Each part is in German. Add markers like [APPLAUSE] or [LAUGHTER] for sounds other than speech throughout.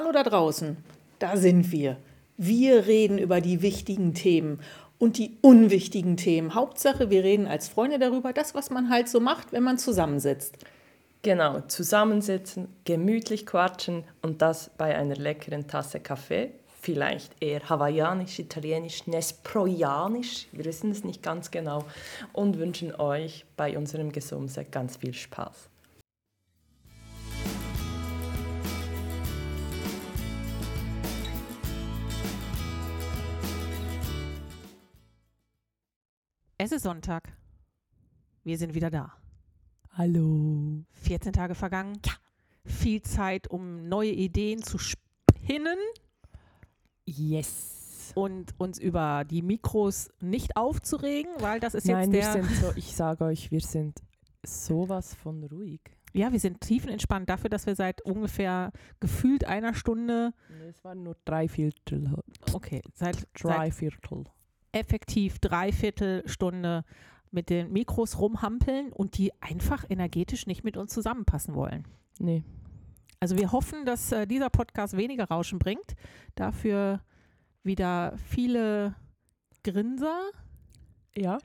Hallo da draußen, da sind wir. Wir reden über die wichtigen Themen und die unwichtigen Themen. Hauptsache, wir reden als Freunde darüber, das, was man halt so macht, wenn man zusammensitzt. Genau, zusammensitzen, gemütlich quatschen und das bei einer leckeren Tasse Kaffee. Vielleicht eher hawaiianisch, italienisch, nesproianisch, wir wissen es nicht ganz genau. Und wünschen euch bei unserem Gesumse ganz viel Spaß. Es ist Sonntag. Wir sind wieder da. Hallo. 14 Tage vergangen. Ja. Viel Zeit, um neue Ideen zu spinnen. Yes. Und uns über die Mikros nicht aufzuregen, weil das ist Nein, jetzt der. wir sind so, ich sage euch, wir sind sowas von ruhig. Ja, wir sind tiefenentspannt dafür, dass wir seit ungefähr gefühlt einer Stunde. Es waren nur drei Viertel. Okay, seit, Drei Viertel. Effektiv dreiviertel Stunde mit den Mikros rumhampeln und die einfach energetisch nicht mit uns zusammenpassen wollen. Nee. Also wir hoffen, dass äh, dieser Podcast weniger Rauschen bringt. Dafür wieder viele Grinser, Ja.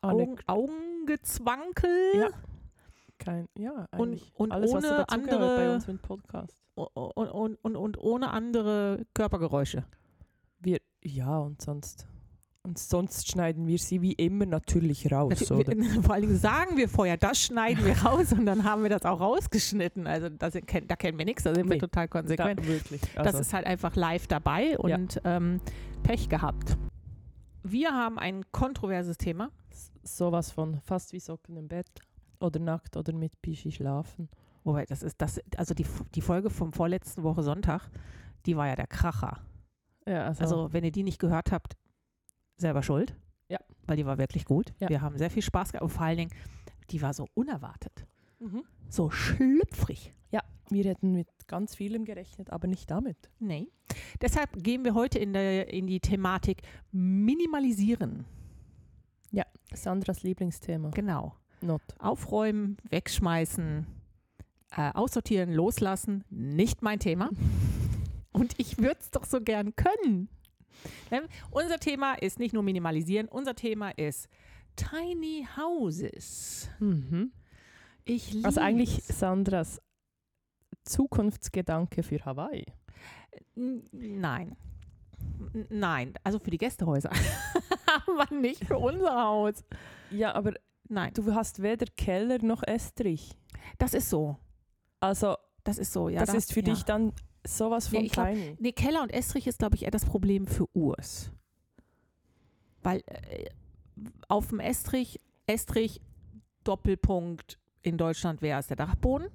Augen, Augengezwankel Ja. Kein, ja, Und- eigentlich und alles, was ohne andere- bei uns im Podcast. und, und, und, und ohne andere Körpergeräusche. Wir, ja, und sonst. Und sonst schneiden wir sie wie immer natürlich raus, oder? Wir, [LAUGHS] vor allen Dingen sagen wir vorher, das schneiden wir raus und dann haben wir das auch rausgeschnitten. Also das, da kennen wir nichts, da sind wir Nee. total Da, konsequent. wirklich. das Also, ist halt einfach live dabei und ähm, Pech gehabt. Wir haben ein kontroverses Thema. sowas von fast wie Socken im Bett. Oder nackt oder mit Pischi schlafen. Wobei, das ist das, also die, die Folge vom vorletzten Woche Sonntag, die war ja der Kracher. Ja, also, Also, wenn ihr die nicht gehört habt, selber schuld. Ja. Weil die war wirklich gut. Ja. Wir haben sehr viel Spaß gehabt und vor allen Dingen, die war so unerwartet. mhm. So schlüpfrig. wir hätten mit ganz vielem gerechnet, aber nicht damit. Nee. Deshalb gehen wir heute in, der, in die Thematik Minimalisieren. Sandras Lieblingsthema. Genau. Not. Aufräumen, wegschmeißen, äh, aussortieren, loslassen. Nicht mein Thema. [LAUGHS] Und ich würde es doch so gern können. Ne? Unser Thema ist nicht nur Minimalisieren, unser Thema ist Tiny Houses. Mhm. Ich Also eigentlich es. Sandras Zukunftsgedanke für Hawaii. Nein. Nein, also für die Gästehäuser. [LAUGHS] Aber nicht für unser Haus. Ja, aber Nein, du hast weder Keller noch Estrich. das ist so. Also Das ist so, ja. das da- ist für ja. dich dann sowas von Nee, ich glaub-. Nee, Keller und Estrich ist, glaube ich, eher das Problem für Urs. Weil äh, auf dem Estrich, Estrich, Doppelpunkt, in Deutschland wäre es der Dachboden.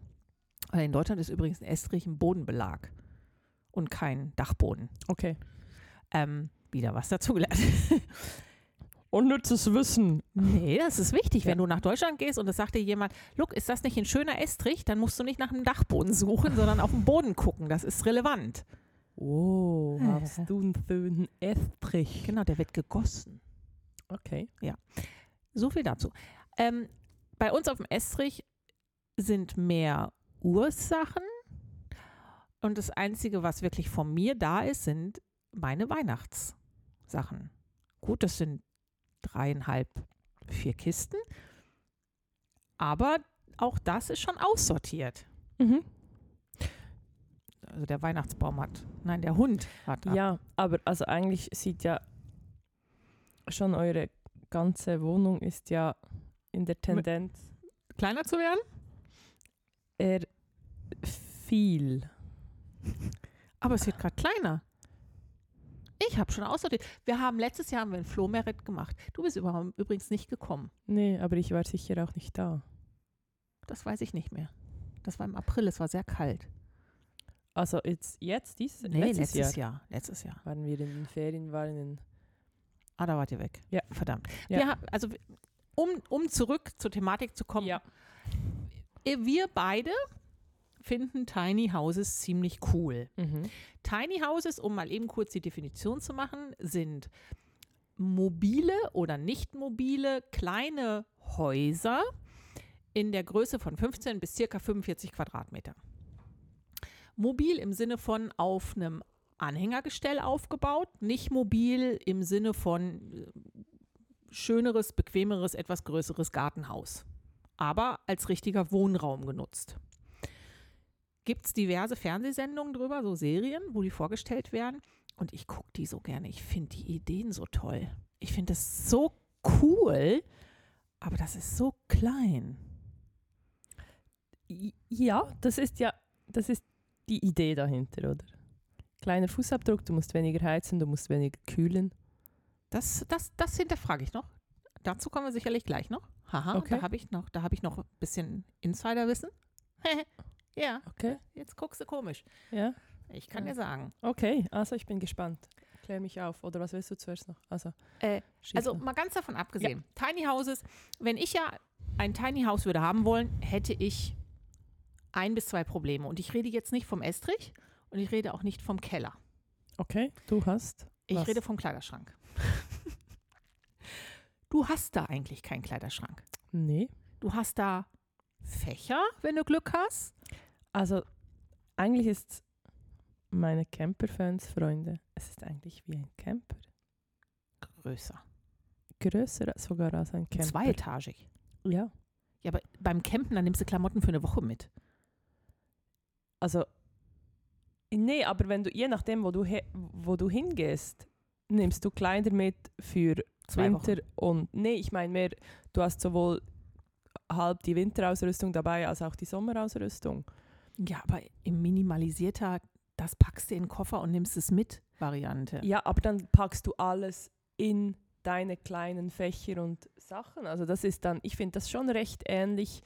Weil in Deutschland ist übrigens ein Estrich ein Bodenbelag und kein Dachboden. Okay. Ähm, wieder was dazugelernt. [LAUGHS] Unnützes Wissen. Nee, das ist wichtig. Ja. Wenn du nach Deutschland gehst und es sagt dir jemand, look, ist das nicht ein schöner Estrich, dann musst du nicht nach einem Dachboden suchen, sondern auf den Boden gucken. Das ist relevant. Oh, Äh. hast du einen schönen Estrich? Genau, der wird gegossen. Okay. So viel dazu. Ähm, bei uns auf dem Estrich sind mehr Ursachen. Und das Einzige, was wirklich von mir da ist, sind meine Weihnachtssachen. Gut, das sind dreieinhalb, vier Kisten. Aber auch das ist schon aussortiert. Mhm. Also der Weihnachtsbaum hat, nein, der Hund hat. ab- Ja, aber also eigentlich sieht ja schon eure ganze Wohnung ist ja in der Tendenz kleiner zu werden. eher viel. Aber es wird gerade kleiner. Ich habe schon aussortiert. Wir haben letztes Jahr haben wir ein Flohmerit gemacht. Du bist übrigens nicht gekommen. Nee, aber ich war sicher auch nicht da. Das weiß ich nicht mehr. Das war im April, es war sehr kalt. Also jetzt, jetzt dieses Nee, letztes, letztes, Jahr. Jahr. Letztes Jahr. waren wir in den Ferien, waren in Ah, da wart ihr weg. Ja. Verdammt. Ja. Haben, also um, um zurück zur Thematik zu kommen. Ja. Wir beide finden Tiny Houses ziemlich cool. mhm. Tiny Houses, um mal eben kurz die Definition zu machen, sind mobile oder nicht mobile kleine Häuser in der Größe von 15 bis circa 45 Quadratmeter. mobil im Sinne von auf einem Anhängergestell aufgebaut, nicht mobil im Sinne von äh, schöneres, bequemeres, etwas größeres Gartenhaus, aber als richtiger Wohnraum genutzt. Gibt es diverse Fernsehsendungen drüber, so Serien, wo die vorgestellt werden. Und ich gucke die so gerne. Ich finde die Ideen so toll. Ich finde das so cool, aber das ist so klein. Ja, das ist ja, das ist die Idee dahinter, oder? Kleiner Fußabdruck, du musst weniger heizen, du musst weniger kühlen. Das, das, das hinterfrage ich noch. Dazu kommen wir sicherlich gleich noch. Haha, Okay. da habe ich noch, da habe ich noch ein bisschen Insiderwissen. [LAUGHS] ja, Okay. jetzt guckst du komisch. Ja. Ich kann Ja. dir sagen. Okay, also ich bin gespannt. Klär mich auf. Oder was willst du zuerst noch? Also, Äh, Also mal ganz davon abgesehen, Tiny Houses, wenn ich ja ein Tiny House würde haben wollen, hätte ich ein bis zwei Probleme. Und ich rede jetzt nicht vom Estrich und ich rede auch nicht vom Keller. okay, du hast. Ich was? rede vom Kleiderschrank. [LAUGHS] du hast da eigentlich keinen Kleiderschrank. Nee. Du hast da Fächer, wenn du Glück hast. Also, eigentlich ist meine Camper-Fans, Freunde, es ist eigentlich wie ein Camper. Größer. Größer sogar als ein Camper. Zweietagig. Ja. Ja, aber beim Campen, dann nimmst du Klamotten für eine Woche mit. Also, nee, aber wenn du, je nachdem, wo du, he, wo du hingehst, nimmst du Kleider mit für Zwei Winter und, nee, ich meine mehr, du hast sowohl halb die Winterausrüstung dabei als auch die Sommerausrüstung. Ja, aber im minimalisierter, das packst du in den Koffer und nimmst es mit, Variante. Ja, aber dann packst du alles in deine kleinen Fächer und Sachen. Also das ist dann, ich finde das schon recht ähnlich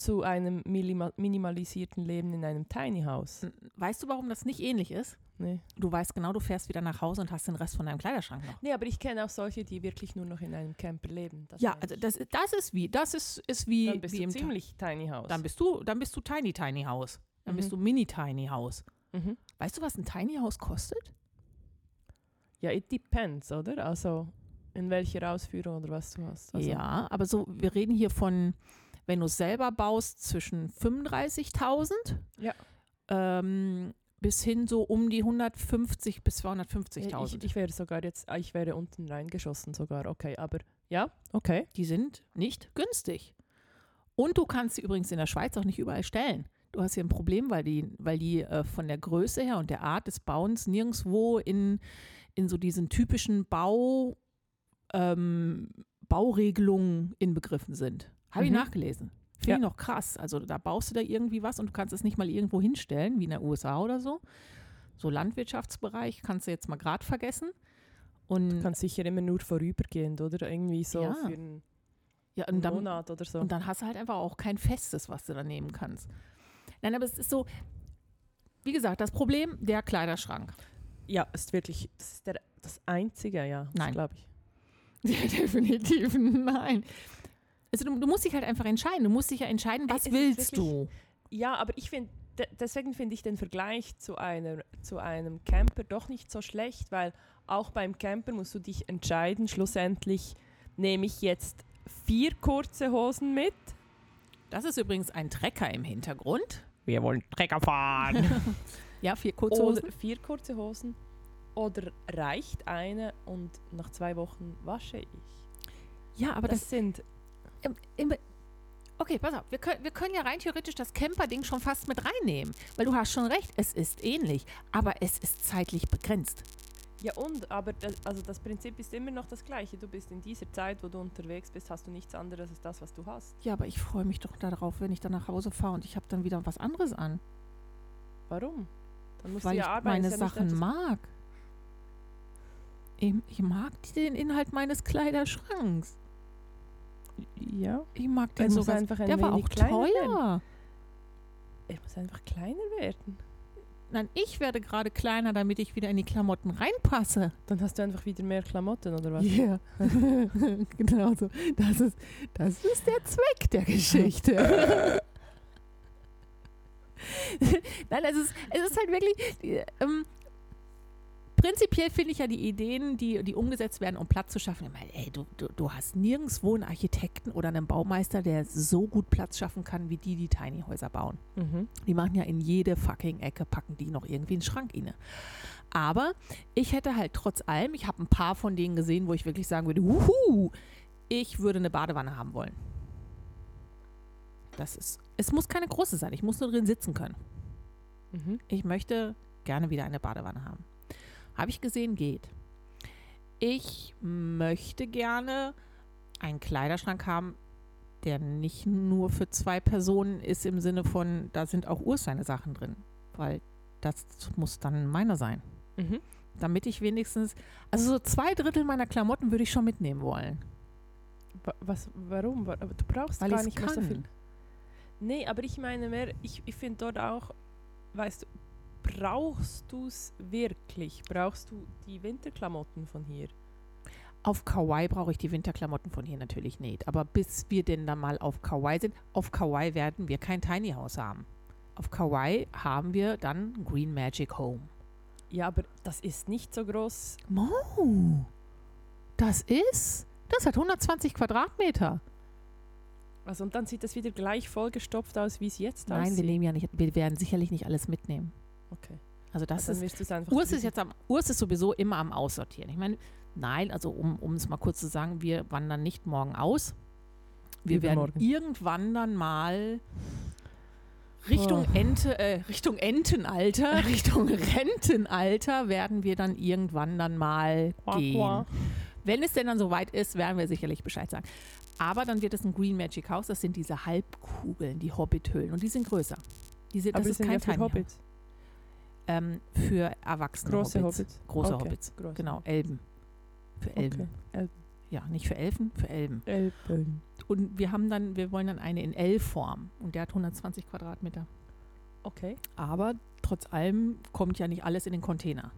zu einem minima- minimalisierten Leben in einem Tiny House. Weißt du, warum das nicht ähnlich ist? Nee. Du weißt genau, du fährst wieder nach Hause und hast den Rest von deinem Kleiderschrank noch. nee, aber ich kenne auch solche, die wirklich nur noch in einem Camper leben. Das ja, also das, das ist wie, das ist, ist wie, dann bist wie du im Ta- ziemlich Tiny House. dann bist du, dann bist du Tiny Tiny House. Dann bist Mhm. du Mini Tiny House. mhm. Weißt du, was ein Tiny House kostet? Ja, it depends, oder? Also in welcher Ausführung oder was du hast. Also, ja, aber so, wir reden hier von, wenn du es selber baust, zwischen 35.000 Ja. ähm, bis hin so um die 150 bis Ich, 250.000. ich wäre sogar jetzt, ah, ich wäre unten reingeschossen sogar, okay, aber ja, okay. Die sind nicht günstig. Und du kannst sie übrigens in der Schweiz auch nicht überall stellen. Du hast hier ein Problem, weil die, weil die äh, von der Größe her und der Art des Bauens nirgendwo in, in so diesen typischen Bau, ähm, Bauregelungen inbegriffen sind. Habe ich Mhm. nachgelesen. Finde Ja. ich noch krass. Also da baust du da irgendwie was und du kannst es nicht mal irgendwo hinstellen, wie in der USA oder so. So Landwirtschaftsbereich kannst du jetzt mal gerade vergessen. Und, Kann sicher immer nur vorübergehend, oder? Irgendwie so Ja. für einen ja, und dann, Monat oder so. Und dann hast du halt einfach auch kein Festes, was du da nehmen kannst. Nein, aber es ist so, wie gesagt, das Problem, der Kleiderschrank. ja, ist wirklich, das ist der, das Einzige, ja. Nein. glaube ich. Ja, [LAUGHS] definitiv nein. Also du, du musst dich halt einfach entscheiden. Du musst dich ja entscheiden, was es willst wirklich- du? Ja, aber ich finde, de deswegen finde ich den Vergleich zu, einer, zu einem Camper doch nicht so schlecht, weil auch beim Camper musst du dich entscheiden, schlussendlich nehme ich jetzt vier kurze Hosen mit. Das ist übrigens ein Trecker im Hintergrund. Wir wollen Trecker fahren. [LAUGHS] Ja, vier kurze Hosen. oder vier kurze Hosen. Oder reicht eine und nach zwei Wochen wasche ich. Ja, aber das, das sind Okay, pass auf. Wir können, wir können ja rein theoretisch das Camper-Ding schon fast mit reinnehmen. Weil du hast schon recht, es ist ähnlich. Aber es ist zeitlich begrenzt. Ja und, aber das, also das Prinzip ist immer noch das gleiche. Du bist in dieser Zeit, wo du unterwegs bist, hast du nichts anderes als das, was du hast. Ja, aber ich freue mich doch darauf, wenn ich dann nach Hause fahre und ich habe dann wieder was anderes an. Warum? Dann musst weil du ich ja arbeiten. meine ja nicht Sachen etwas- mag. Ich, ich mag den Inhalt meines Kleiderschranks. Ja, Ich mag den sogar. einfach ein Der war wenig auch teuer. Er muss einfach kleiner werden. Nein, ich werde gerade kleiner, damit ich wieder in die Klamotten reinpasse. Dann hast du einfach wieder mehr Klamotten oder was? Ja, [LAUGHS] genau so. Das ist, das ist der Zweck der Geschichte. [LAUGHS] [LAUGHS] Nein, es ist, es ist halt wirklich, äh, ähm, prinzipiell finde ich ja die Ideen, die, die umgesetzt werden, um Platz zu schaffen. Ich meine, ey, du, du, du hast nirgendwo einen Architekten oder einen Baumeister, der so gut Platz schaffen kann, wie die, die Tiny Häuser bauen. Mhm. Die machen ja in jede fucking Ecke, packen die noch irgendwie einen Schrank inne. Aber ich hätte halt trotz allem, ich habe ein paar von denen gesehen, wo ich wirklich sagen würde, wuhu, ich würde eine Badewanne haben wollen. Das ist, es muss keine große sein, ich muss nur drin sitzen können. Mhm. Ich möchte gerne wieder eine Badewanne haben. Habe ich gesehen, geht. Ich möchte gerne einen Kleiderschrank haben, der nicht nur für zwei Personen ist im Sinne von, da sind auch Urseine Sachen drin, weil das muss dann meiner sein. Mhm. Damit ich wenigstens, also so zwei Drittel meiner Klamotten würde ich schon mitnehmen wollen. Wa- Was, warum? Du brauchst Weil gar nicht mehr so kann. viel. Nee, aber ich meine mehr, ich, ich finde dort auch, weißt du, brauchst du es wirklich? Brauchst du die Winterklamotten von hier? Auf Kauai brauche ich die Winterklamotten von hier natürlich nicht. Aber bis wir denn dann mal auf Kauai sind, auf Kauai werden wir kein Tiny House haben. Auf Kauai haben wir dann Green Magic Home. Ja, aber das ist nicht so groß. Mo, das ist, das hat 120 Quadratmeter. Also und dann sieht das wieder gleich vollgestopft aus, wie es jetzt Nein, aussieht. wir nehmen ja nicht, wir werden sicherlich nicht alles mitnehmen. Okay. Also das also ist. Urs ist jetzt am, Urs ist sowieso immer am Aussortieren. Ich meine, nein, also um, um es mal kurz zu sagen, wir wandern nicht morgen aus. Wir werden Übermorgen. irgendwann dann mal Richtung Oh. Ente, äh, Richtung Entenalter, [LAUGHS] Richtung Rentenalter werden wir dann irgendwann dann mal Quack, gehen. quack. Wenn es denn dann soweit ist, werden wir sicherlich Bescheid sagen. Aber dann wird es ein Green Magic House. Das sind diese Halbkugeln, die Hobbit-Höhlen. Und die sind größer. Die sind, Aber das ist sind kein ja House. Hobbits. Ähm, für erwachsene Große Hobbits. Hobbits. Große Okay, Hobbits. große Genau, Elben. Für Elben. Okay. Elben. Ja, nicht für Elfen, für Elben. Elben. Und wir haben dann, wir wollen dann eine in L-Form. Und der hat 120 Quadratmeter. Okay. Aber trotz allem kommt ja nicht alles in den Container.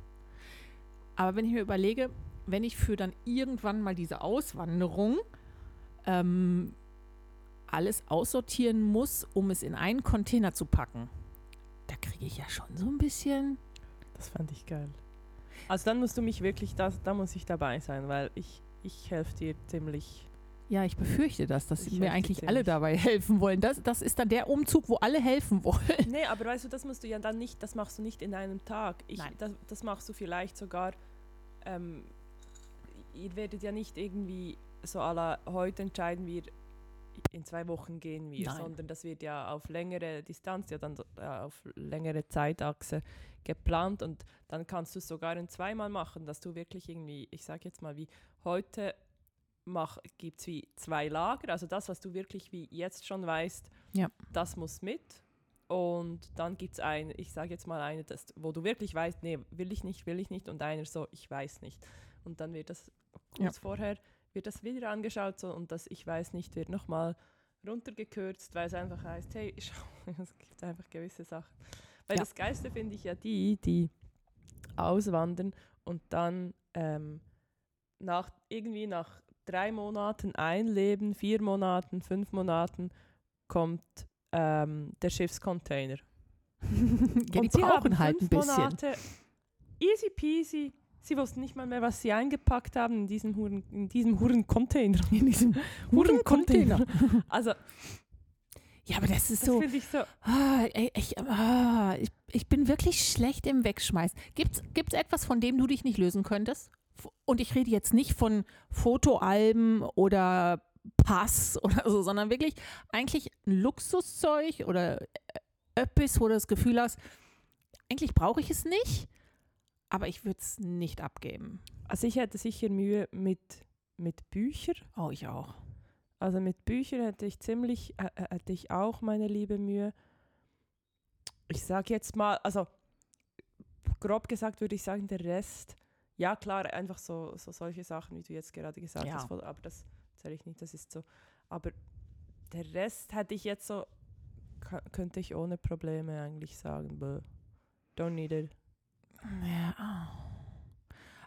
Aber wenn ich mir überlege, wenn ich für dann irgendwann mal diese Auswanderung ähm, alles aussortieren muss, um es in einen Container zu packen, da kriege ich ja schon so ein bisschen. Das fand ich geil. Also dann musst du mich wirklich, da, da muss ich dabei sein, weil ich, ich helfe dir ziemlich. Ja, ich befürchte das, dass Ich mir eigentlich alle dabei helfen wollen. Das, das ist dann der Umzug, wo alle helfen wollen. Nee, aber weißt du, das musst du ja dann nicht, das machst du nicht in einem Tag. Ich, Nein. Das, das machst du vielleicht sogar, ähm, ihr werdet ja nicht irgendwie so la heute entscheiden wir, in zwei Wochen gehen wir, Nein. sondern das wird ja auf längere Distanz, ja dann äh, auf längere Zeitachse geplant und dann kannst du es sogar in zweimal machen, dass du wirklich irgendwie, ich sage jetzt mal wie heute gibt es wie zwei Lager, also das, was du wirklich wie jetzt schon weißt, Ja. das muss mit und dann gibt es ein, ich sage jetzt mal eine, das, wo du wirklich weißt, nee, will ich nicht, will ich nicht und einer so, ich weiß nicht. Und dann wird das kurz vorher, wird das wieder angeschaut so, und das ich weiß nicht wird nochmal runtergekürzt, weil es einfach heißt, hey, [LAUGHS] schau, es gibt einfach gewisse Sachen. Weil Ja. das Geilste finde ich ja die, die auswandern und dann ähm, nach, irgendwie nach drei Monaten einleben, vier Monaten, fünf Monaten kommt ähm, der Schiffscontainer. [LAUGHS] ja, die Und sie brauchen halt ein bisschen. Monate easy peasy. Sie wussten nicht mal mehr, was sie eingepackt haben in diesem Huren, in diesem Huren-Container. [LAUGHS] In diesem [LAUGHS] Huren-Container. Also, Ja, aber das ist das so. finde ich so. Ah, ich, ah, ich, ich bin wirklich schlecht im Wegschmeißen. Gibt es etwas, von dem du dich nicht lösen könntest? Und ich rede jetzt nicht von Fotoalben oder Pass [LAUGHS] oder so, sondern wirklich eigentlich ein Luxuszeug oder etwas, wo du das Gefühl hast, eigentlich brauche ich es nicht, aber ich würde es nicht abgeben. Also, ich hätte sicher Mühe mit, mit Büchern. Oh, ich auch. Also mit Büchern hätte ich ziemlich, äh, äh, hätte ich auch meine liebe Mühe. Ich sage jetzt mal, also grob gesagt würde ich sagen, der Rest, ja klar, einfach so, so solche Sachen, wie du jetzt gerade gesagt Ja. hast, aber das zähle ich nicht, das ist so. Aber der Rest hätte ich jetzt so, könnte ich ohne Probleme eigentlich sagen, bäh, don't need it. Ja.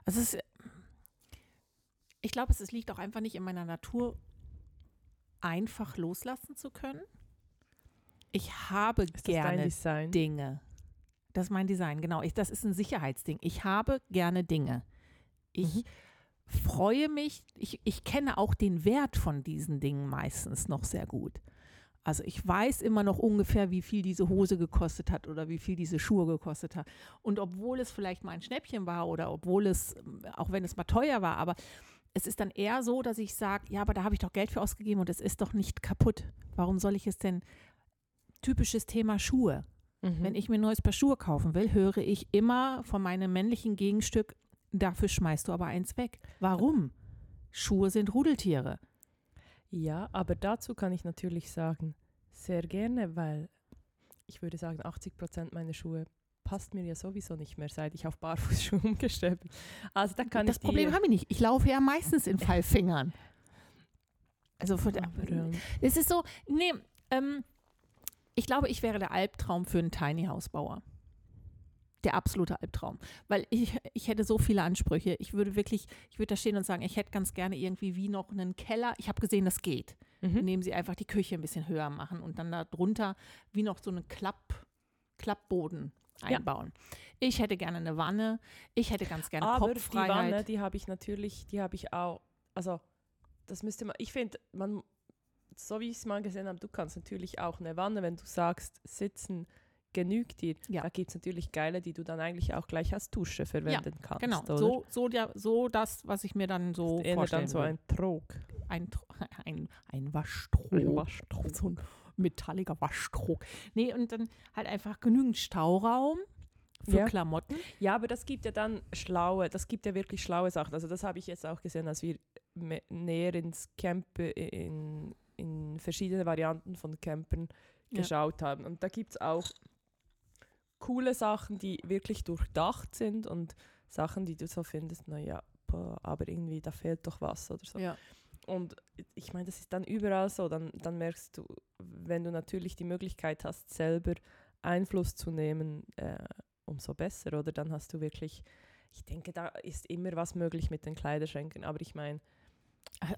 Also es ist, ich glaube, es, liegt auch einfach nicht in meiner Natur, einfach loslassen zu können. Ich habe Ist das gerne Design? Dinge. das ist mein Design, genau. Ich, das ist ein Sicherheitsding. Ich habe gerne Dinge. Ich Mhm. freue mich, ich, ich kenne auch den Wert von diesen Dingen meistens noch sehr gut. Also ich weiß immer noch ungefähr, wie viel diese Hose gekostet hat oder wie viel diese Schuhe gekostet hat. Und obwohl es vielleicht mal ein Schnäppchen war oder obwohl es, auch wenn es mal teuer war, aber es ist dann eher so, dass ich sage, ja, aber da habe ich doch Geld für ausgegeben und es ist doch nicht kaputt. Warum soll ich es denn? Typisches Thema Schuhe. Mhm. Wenn ich mir ein neues Paar Schuhe kaufen will, höre ich immer von meinem männlichen Gegenstück, dafür schmeißt du aber eins weg. Warum? Schuhe sind Rudeltiere. Ja, aber dazu kann ich natürlich sagen, sehr gerne, weil ich würde sagen, 80 Prozent meiner Schuhe passt mir ja sowieso nicht mehr, seit ich auf Barfußschuhe [LAUGHS] umgestellt bin. Also da kann das ich Problem habe ich nicht. Ich laufe ja meistens in Pfeilfingern. Also von der, ähm, es ist so, nee, ähm, ich glaube, ich wäre der Albtraum für einen Tiny House Bauer. Der absolute Albtraum. Weil ich, ich hätte so viele Ansprüche. Ich würde wirklich, ich würde da stehen und sagen, ich hätte ganz gerne irgendwie wie noch einen Keller. Ich habe gesehen, das geht. mhm. indem sie einfach die Küche ein bisschen höher machen und dann da drunter wie noch so einen Klapp, Klappboden Ja. einbauen. Ich hätte gerne eine Wanne, ich hätte ganz gerne Aber die Kopffreiheit. Wanne, die habe ich natürlich, die habe ich auch, also das müsste man, ich finde, man, so wie ich es mal gesehen habe, du kannst natürlich auch eine Wanne, wenn du sagst, sitzen genügt dir, Ja. da gibt es natürlich geile, die du dann eigentlich auch gleich als Dusche verwenden kannst. Genau, oder? so, so, der, so das, was ich mir dann so Eher vorstellen dann so ein Trog. ein, [LAUGHS] ein, ein Waschtrog. Ein Waschtrog. So ein metalliger Waschtrog. Nee, und dann halt einfach genügend Stauraum für Ja. Klamotten. Ja, aber das gibt ja dann schlaue, das gibt ja wirklich schlaue Sachen. Also das habe ich jetzt auch gesehen, als wir näher ins Camp äh, in, in verschiedene Varianten von Campern Ja. geschaut haben. Und da gibt es auch coole Sachen, die wirklich durchdacht sind und Sachen, die du so findest, naja, aber irgendwie, da fehlt doch was oder so. Ja. Und ich meine, das ist dann überall so. Dann, dann merkst du, wenn du natürlich die Möglichkeit hast, selber Einfluss zu nehmen, äh, umso besser. Oder dann hast du wirklich, ich denke, da ist immer was möglich mit den Kleiderschränken. Aber ich meine,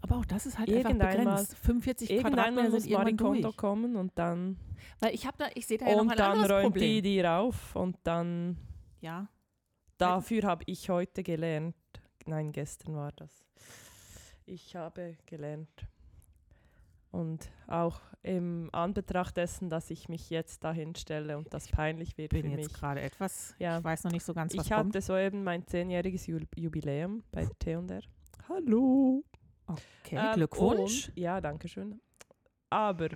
Aber auch das ist halt einfach begrenzt. 45 irgendwann Quadratmeter muss irgendwann Marikondo durch. kommen und dann, Weil ich habe da, ich sehe da ja noch und ein dann anderes räumt Problem. die dir auf. Und dann, Ja. dafür habe ich heute gelernt, nein, gestern war das. Ich habe gelernt. Und auch im Anbetracht dessen, dass ich mich jetzt dahin stelle und das peinlich wird bin für jetzt mich. gerade etwas, Ja. ich weiß noch nicht so ganz, was Ich kommt. hatte soeben mein zehnjähriges Ju- Jubiläum bei der T&R. Hallo. Okay, Ähm, Glückwunsch. Und, ja, danke schön. Aber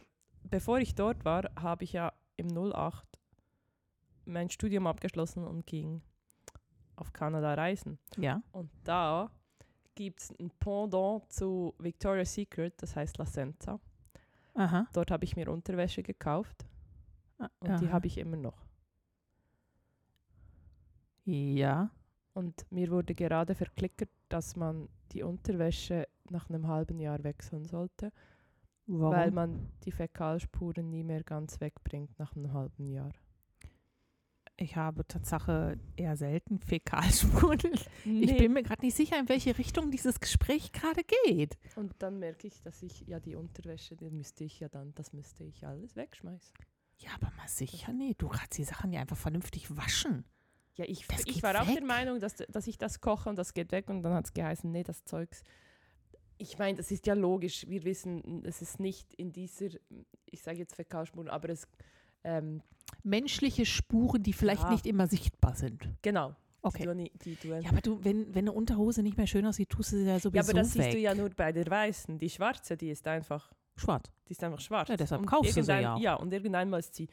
bevor ich dort war, habe ich ja im 08 mein Studium abgeschlossen und ging auf Kanada reisen. Ja. Und da gibt es ein Pendant zu Victoria's Secret, das heißt La Senza. Aha. Dort habe ich mir Unterwäsche gekauft und die Aha. habe ich immer noch. Ja. Und mir wurde gerade verklickert, dass man die Unterwäsche nach einem halben Jahr wechseln sollte, Warum? weil man die Fäkalspuren nie mehr ganz wegbringt nach einem halben Jahr. ich habe Tatsache eher selten Fäkalspuren. [LAUGHS] Ich bin mir gerade nicht sicher, in welche Richtung dieses Gespräch gerade geht. und dann merke ich, dass ich ja die Unterwäsche, die müsste ich ja dann, das müsste ich alles wegschmeißen. Ja, aber mal sicher, nee, du kannst die Sachen ja einfach vernünftig waschen. Ja, ich, ich war auch weg. der Meinung, dass, dass ich das koche und das geht weg und dann hat es geheißen, nee, das Zeugs. Ich meine, das ist ja logisch. Wir wissen, es ist nicht in dieser, ich sage jetzt Fäkalspuren, aber es, ähm, Menschliche Spuren, die vielleicht Ja. nicht immer sichtbar sind. genau. Okay. Die die du Ja, aber du, wenn, wenn eine Unterhose nicht mehr schön aussieht, tust du sie ja sowieso Ja, aber das weg. siehst du ja nur bei der weißen. Die schwarze, die ist einfach, Schwarz. die ist einfach schwarz. Ja, deshalb Und kaufst du sie ja. Ja, und irgendwann ist sie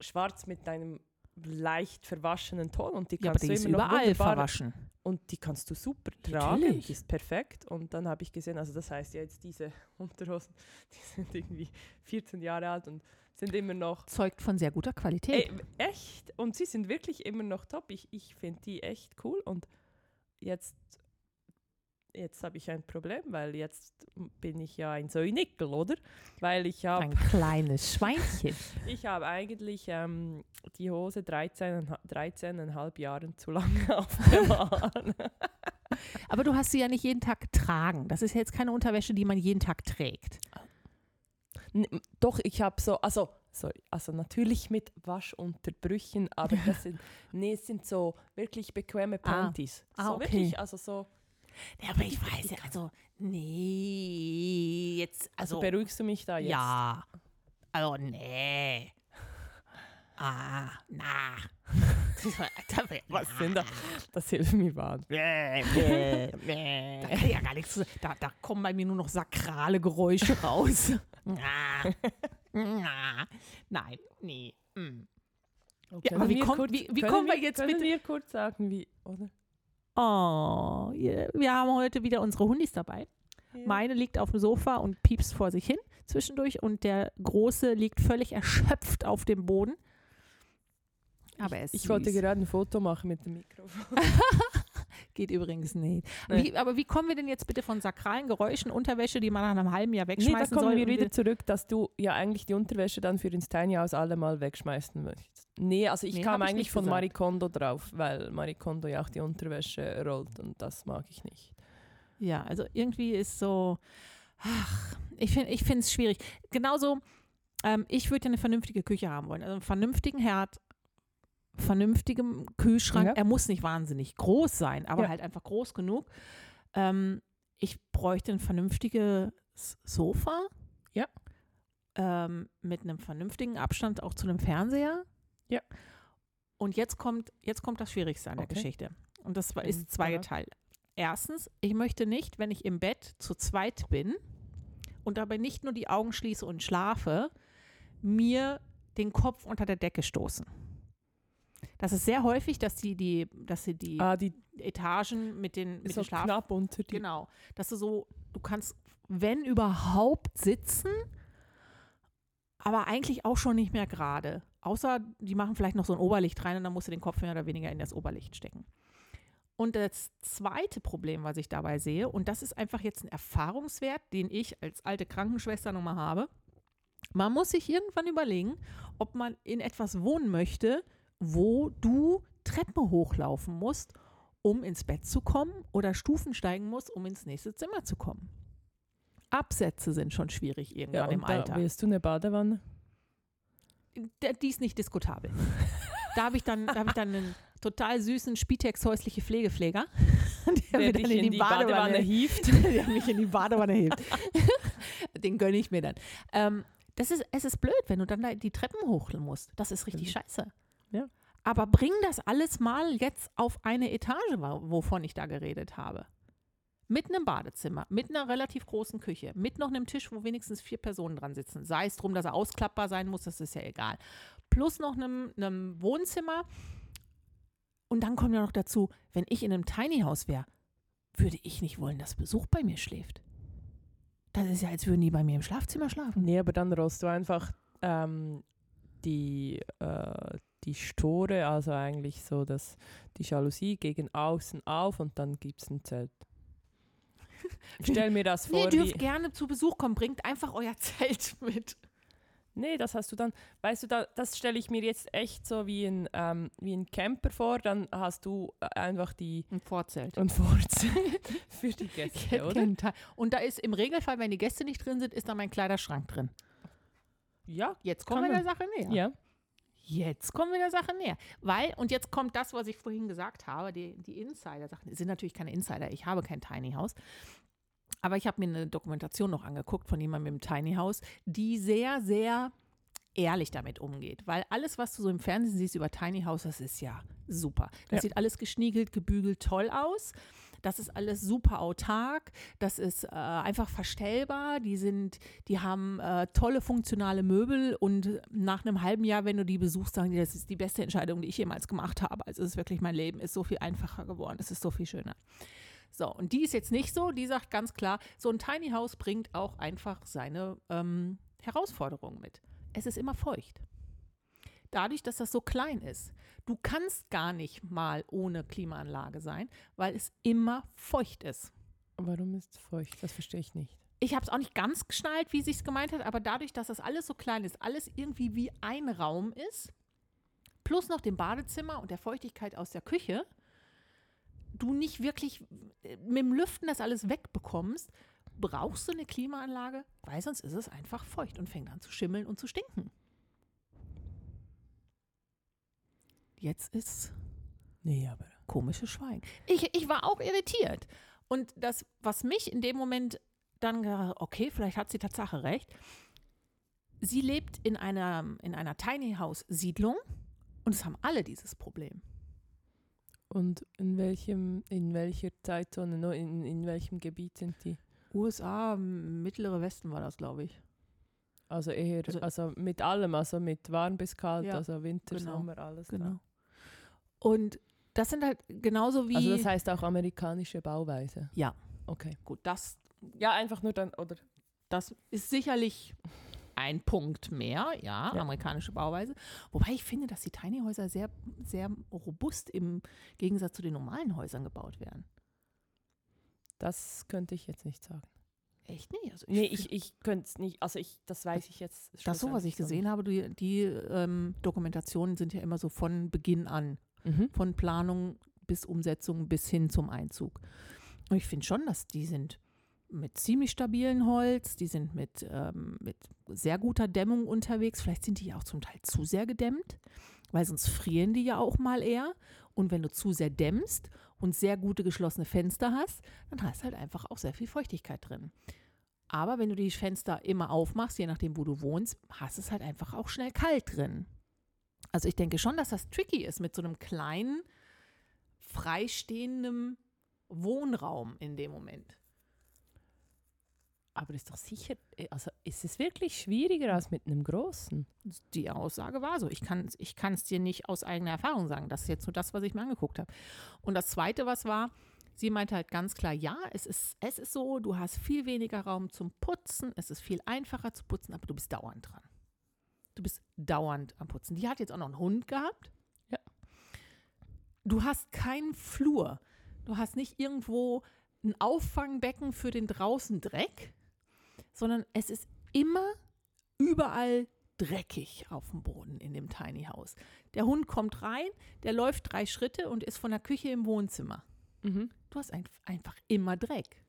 schwarz mit einem leicht verwaschenen Ton und die Ja, kannst die du immer überall verwaschen. und die kannst du super tragen. Natürlich. Die ist perfekt und dann habe ich gesehen, also das heißt ja jetzt diese [LAUGHS] Unterhosen, [LAUGHS] die sind irgendwie 14 Jahre alt und sind immer noch Zeugt von sehr guter Qualität. Echt und sie sind wirklich immer noch top. Ich, ich finde die echt cool und jetzt jetzt habe ich ein Problem, weil jetzt bin ich ja ein Säunickel, oder? Weil ich habe Ein kleines Schweinchen. [LAUGHS] ich habe eigentlich ähm, die Hose 13, 13,5 Jahren zu lange [LAUGHS] aufbewahrt. Aber du hast sie ja nicht jeden Tag getragen. Das ist jetzt keine Unterwäsche, die man jeden Tag trägt. N- Doch, ich habe so, also sorry, also natürlich mit Waschunterbrüchen, aber das sind, [LAUGHS] nee, es sind so wirklich bequeme Panties. Ah, so okay. wirklich, also so, Ja, aber ich weiß ja, also, nee, jetzt, also, also, beruhigst du mich da jetzt? ja, also, nee. Ah, na. [LAUGHS] Was sind da? [LAUGHS] Das hilft mir wahnsinnig. Da kann ich ja gar nichts da, da kommen bei mir nur noch sakrale Geräusche [LAUGHS] raus. Nein, nee. mm. Ja, aber wie kommt- wie- wie können kommen wir jetzt können bitte- wir kurz sagen, wie, oder? Oh, wir haben heute wieder unsere Hundis dabei. Meine liegt auf dem Sofa und piepst vor sich hin zwischendurch und der Große liegt völlig erschöpft auf dem Boden. Aber er ist Ich wollte süß. gerade ein Foto machen mit dem Mikrofon. [LAUGHS] Geht übrigens nicht. Nee. Wie, aber wie kommen wir denn jetzt bitte von sakralen Geräuschen, Unterwäsche, die man nach einem halben Jahr Nee, wegschmeißen da kommen soll? wir und wieder zurück, dass du ja eigentlich die Unterwäsche dann für ins Tiny House alle mal wegschmeißen möchtest. Nee, also ich Nee, kam eigentlich von. Marie Kondo drauf, weil Marie Kondo ja auch die Unterwäsche rollt und das mag ich nicht. Ja, also irgendwie ist so, ach, ich finde ich es schwierig. Genauso, ähm, ich würde ja eine vernünftige Küche haben wollen. Also einen vernünftigen Herd, vernünftigem Kühlschrank. Ja. Er muss nicht wahnsinnig groß sein, aber Ja. halt einfach groß genug. Ähm, ich bräuchte ein vernünftiges Sofa. Ja. Ähm, mit einem vernünftigen Abstand auch zu einem Fernseher. Ja. Und jetzt kommt, jetzt kommt das Schwierigste an der Okay. Geschichte. Und das ist zweigeteilt. Erstens, ich möchte nicht, wenn ich im Bett zu zweit bin und dabei nicht nur die Augen schließe und schlafe, mir den Kopf unter der Decke stoßen. Das ist sehr häufig, dass die, die, dass sie die Ah, die Etagen mit den, mit den Schlaf knapp unter die. Genau. Dass du so, du kannst, wenn überhaupt, sitzen, aber eigentlich auch schon nicht mehr gerade. Außer die machen vielleicht noch so ein Oberlicht rein und dann musst du den Kopf mehr oder weniger in das Oberlicht stecken. Und das zweite Problem, was ich dabei sehe, und das ist einfach jetzt ein Erfahrungswert, den ich als alte Krankenschwester nochmal habe, man muss sich irgendwann überlegen, ob man in etwas wohnen möchte, wo du Treppen hochlaufen musst, um ins Bett zu kommen oder Stufen steigen musst, um ins nächste Zimmer zu kommen. Absätze sind schon schwierig Ja, irgendwann im und da Alter. willst du eine Badewanne? Der- Die ist nicht diskutabel. [LAUGHS] da habe ich, dann- da hab ich dann einen total süßen Spitex häusliche Pflegepfleger, [LAUGHS] der, mir dann in die, Badewanne, hieft. [LAUGHS] der mich in die Badewanne hebt. Den gönne ich mir dann. Ähm, das ist, es ist blöd, wenn du dann da die Treppen hoch musst. Das ist richtig Mhm. scheiße. Ja. Aber bring das alles mal jetzt auf eine Etage, wovon ich da geredet habe. Mit einem Badezimmer, mit einer relativ großen Küche, mit noch einem Tisch, wo wenigstens vier Personen dran sitzen. Sei es drum, dass er ausklappbar sein muss, das ist ja egal. Plus noch einem, einem Wohnzimmer. Und dann kommt ja noch dazu, wenn ich in einem Tiny House wäre, würde ich nicht wollen, dass Besuch bei mir schläft. Das ist ja, als würden die bei mir im Schlafzimmer schlafen. Nee, aber dann rollst du einfach ähm, die, äh, die Store, also eigentlich so das, die Jalousie gegen außen auf und dann gibt es ein Zelt. Stell mir das Nee, vor. ihr wie, dürft gerne zu Besuch kommen, bringt einfach euer [LAUGHS] Zelt mit. Nee, das hast du dann, weißt du, da, das stelle ich mir jetzt echt so wie ein, ähm, wie ein Camper vor, dann hast du äh, einfach die Ein Vorzelt. ein Vorzelt [LAUGHS] für die Gäste, [LAUGHS] oder? Und da ist im Regelfall, wenn die Gäste nicht drin sind, ist da mein Kleiderschrank drin. Ja, Jetzt kommen wir der. Sache näher. ja. Jetzt kommen wir der Sache näher. Weil, und jetzt kommt das, was ich vorhin gesagt habe, die, die Insider-Sachen. Sind natürlich keine Insider, ich habe kein Tiny House. Aber ich habe mir eine Dokumentation noch angeguckt von jemandem im Tiny House, die sehr, sehr ehrlich damit umgeht. Weil alles, was du so im Fernsehen siehst über Tiny House, das ist ja super. Das Ja. sieht alles geschniegelt, gebügelt, toll aus. Das ist alles super autark. Das ist äh, einfach verstellbar. Die sind, die haben äh, tolle funktionale Möbel und nach einem halben Jahr, wenn du die besuchst, sagen die, das ist die beste Entscheidung, die ich jemals gemacht habe. Also es ist wirklich mein Leben ist so viel einfacher geworden. Es ist so viel schöner. So, und die ist jetzt nicht so. Die sagt ganz klar, so ein Tiny House bringt auch einfach seine ähm, Herausforderungen mit. Es ist immer feucht. Dadurch, dass das so klein ist. Du kannst gar nicht mal ohne Klimaanlage sein, weil es immer feucht ist. Warum ist es feucht? Das verstehe ich nicht. Ich habe es auch nicht ganz geschnallt, wie sie es gemeint hat, aber dadurch, dass das alles so klein ist, alles irgendwie wie ein Raum ist, plus noch dem Badezimmer und der Feuchtigkeit aus der Küche, du nicht wirklich äh, mit dem Lüften das alles wegbekommst, brauchst du eine Klimaanlage, weil sonst ist es einfach feucht und fängt an zu schimmeln und zu stinken. Jetzt ist Nee, aber. komisches Schweigen. Ich, ich war auch irritiert. Und das, was mich in dem Moment dann gedacht, okay, vielleicht hat sie Tatsache recht. Sie lebt in einer, in einer Tiny House Siedlung und es haben alle dieses Problem. Und in welchem, in welcher Zeitzone, no, in, in welchem Gebiet sind die? USA, mittlere Westen war das, glaube ich. Also eher, Also- also, mit allem, also mit warm bis kalt, Ja, also Winter, genau, Sommer, alles. Genau. dran. Und das sind halt genauso wie. Also das heißt auch amerikanische Bauweise. Ja. Okay. gut, das, Ja, einfach nur dann, oder? das ist sicherlich ein Punkt mehr, ja, Ja. amerikanische Bauweise. Wobei ich finde, dass die Tiny Häuser sehr, sehr robust im Gegensatz zu den normalen Häusern gebaut werden. Das könnte ich jetzt nicht sagen. Echt nicht? Also Nee, find- ich, ich könnte es nicht, also ich, das weiß ich jetzt. das so, was ich gesehen habe, die, die ähm, Dokumentationen sind ja immer so von Beginn an. Mhm. von Planung bis Umsetzung bis hin zum Einzug. Und ich finde schon, dass die sind mit ziemlich stabilen Holz, die sind mit, ähm, mit sehr guter Dämmung unterwegs. Vielleicht sind die ja auch zum Teil zu sehr gedämmt, weil sonst frieren die ja auch mal eher. Und wenn du zu sehr dämmst und sehr gute geschlossene Fenster hast, dann hast du halt einfach auch sehr viel Feuchtigkeit drin. Aber wenn du die Fenster immer aufmachst, je nachdem, wo du wohnst, hast es halt einfach auch schnell kalt drin. Also ich denke schon, dass das tricky ist mit so einem kleinen, freistehenden Wohnraum in dem Moment. Aber ist doch sicher, äh, also ist es wirklich schwieriger als mit einem großen? Die Aussage war so. Ich kann es ich kann's dir nicht aus eigener Erfahrung sagen. Das ist jetzt nur das, was ich mir angeguckt habe. Und das Zweite, was war, sie meinte halt ganz klar, ja, es ist, es ist so, du hast viel weniger Raum zum Putzen, es ist viel einfacher zu putzen, aber du bist dauernd dran. Du bist dauernd am Putzen. Die hat jetzt auch noch einen Hund gehabt. Ja. Du hast keinen Flur. Du hast nicht irgendwo ein Auffangbecken für den draußen Dreck, sondern es ist immer überall dreckig auf dem Boden in dem Tiny House. Der Hund kommt rein, der läuft drei Schritte und ist von der Küche im Wohnzimmer. Mhm. Du hast ein, einfach immer Dreck.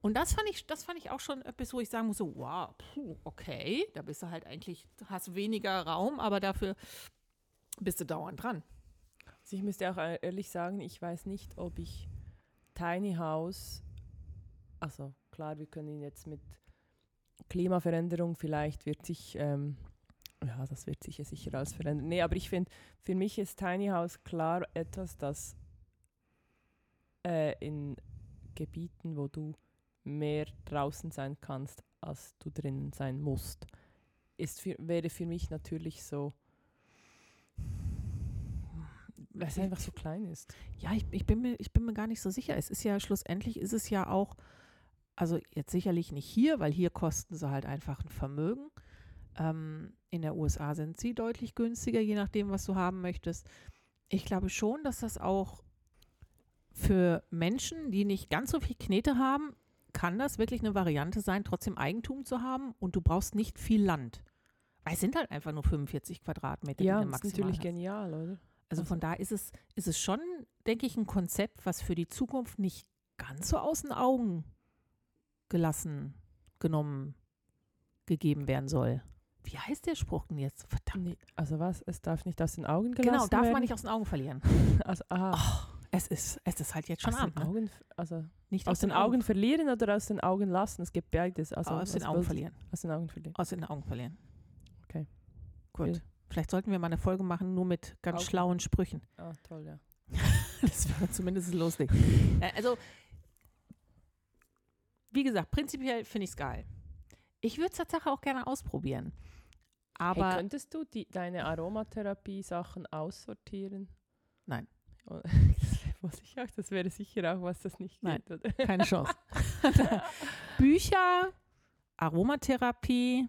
Und das fand ich, das fand ich auch schon etwas, wo ich sagen muss, so, wow, puh, okay, da bist du halt eigentlich, hast weniger Raum, aber dafür bist du dauernd dran. Also ich müsste auch e- ehrlich sagen, ich weiß nicht, ob ich Tiny House, also klar, wir können ihn jetzt mit Klimaveränderung, vielleicht wird sich, ähm, ja, das wird sich ja sicher alles verändern. Nee, aber ich finde, für mich ist Tiny House klar etwas, das äh, in Gebieten, wo du mehr draußen sein kannst, als du drinnen sein musst, ist für, wäre für mich natürlich so, weil es einfach so klein ist. Ja, ich, ich, bin mir, ich bin mir gar nicht so sicher. Es ist ja schlussendlich, ist es ja auch, also jetzt sicherlich nicht hier, weil hier kosten sie halt einfach ein Vermögen. Ähm, in der USA sind sie deutlich günstiger, je nachdem, was du haben möchtest. Ich glaube schon, dass das auch für Menschen, die nicht ganz so viel Knete haben, kann das wirklich eine Variante sein, trotzdem Eigentum zu haben und du brauchst nicht viel Land. Weil es sind halt einfach nur 45 Quadratmeter, Ja, das ist natürlich hast. genial, oder? Also von da ist es, ist es schon, denke ich, ein Konzept, was für die Zukunft nicht ganz so aus den Augen gelassen, genommen, gegeben werden soll. Wie heißt der Spruch denn jetzt? Verdammt. Nee, also was? Es darf nicht aus den Augen gelassen Genau, darf werden? man nicht aus den Augen verlieren. [LAUGHS] Also, aha. Es ist, es ist halt jetzt schon aus Abend. den Ne? Augen, also Nicht aus den Augen verlieren oder aus den Augen lassen? Es gibt beides. Also aus den was Augen verlieren. Aus den Augen verlieren. Aus den Augen verlieren. Okay. Gut. Okay. Vielleicht sollten wir mal eine Folge machen, nur mit ganz Augen. schlauen Sprüchen. Ah, toll, ja. [LAUGHS] Das wäre zumindest lustig. [LAUGHS] Äh, Also, wie gesagt, prinzipiell finde ich es geil. Ich würde es tatsächlich auch gerne ausprobieren. Aber hey, könntest du die, deine Aromatherapie-Sachen aussortieren? Nein. [LAUGHS] Muss ich auch, das wäre sicher auch was, das nicht Nein. geht. Oder? keine Chance. [LAUGHS] Bücher, Aromatherapie,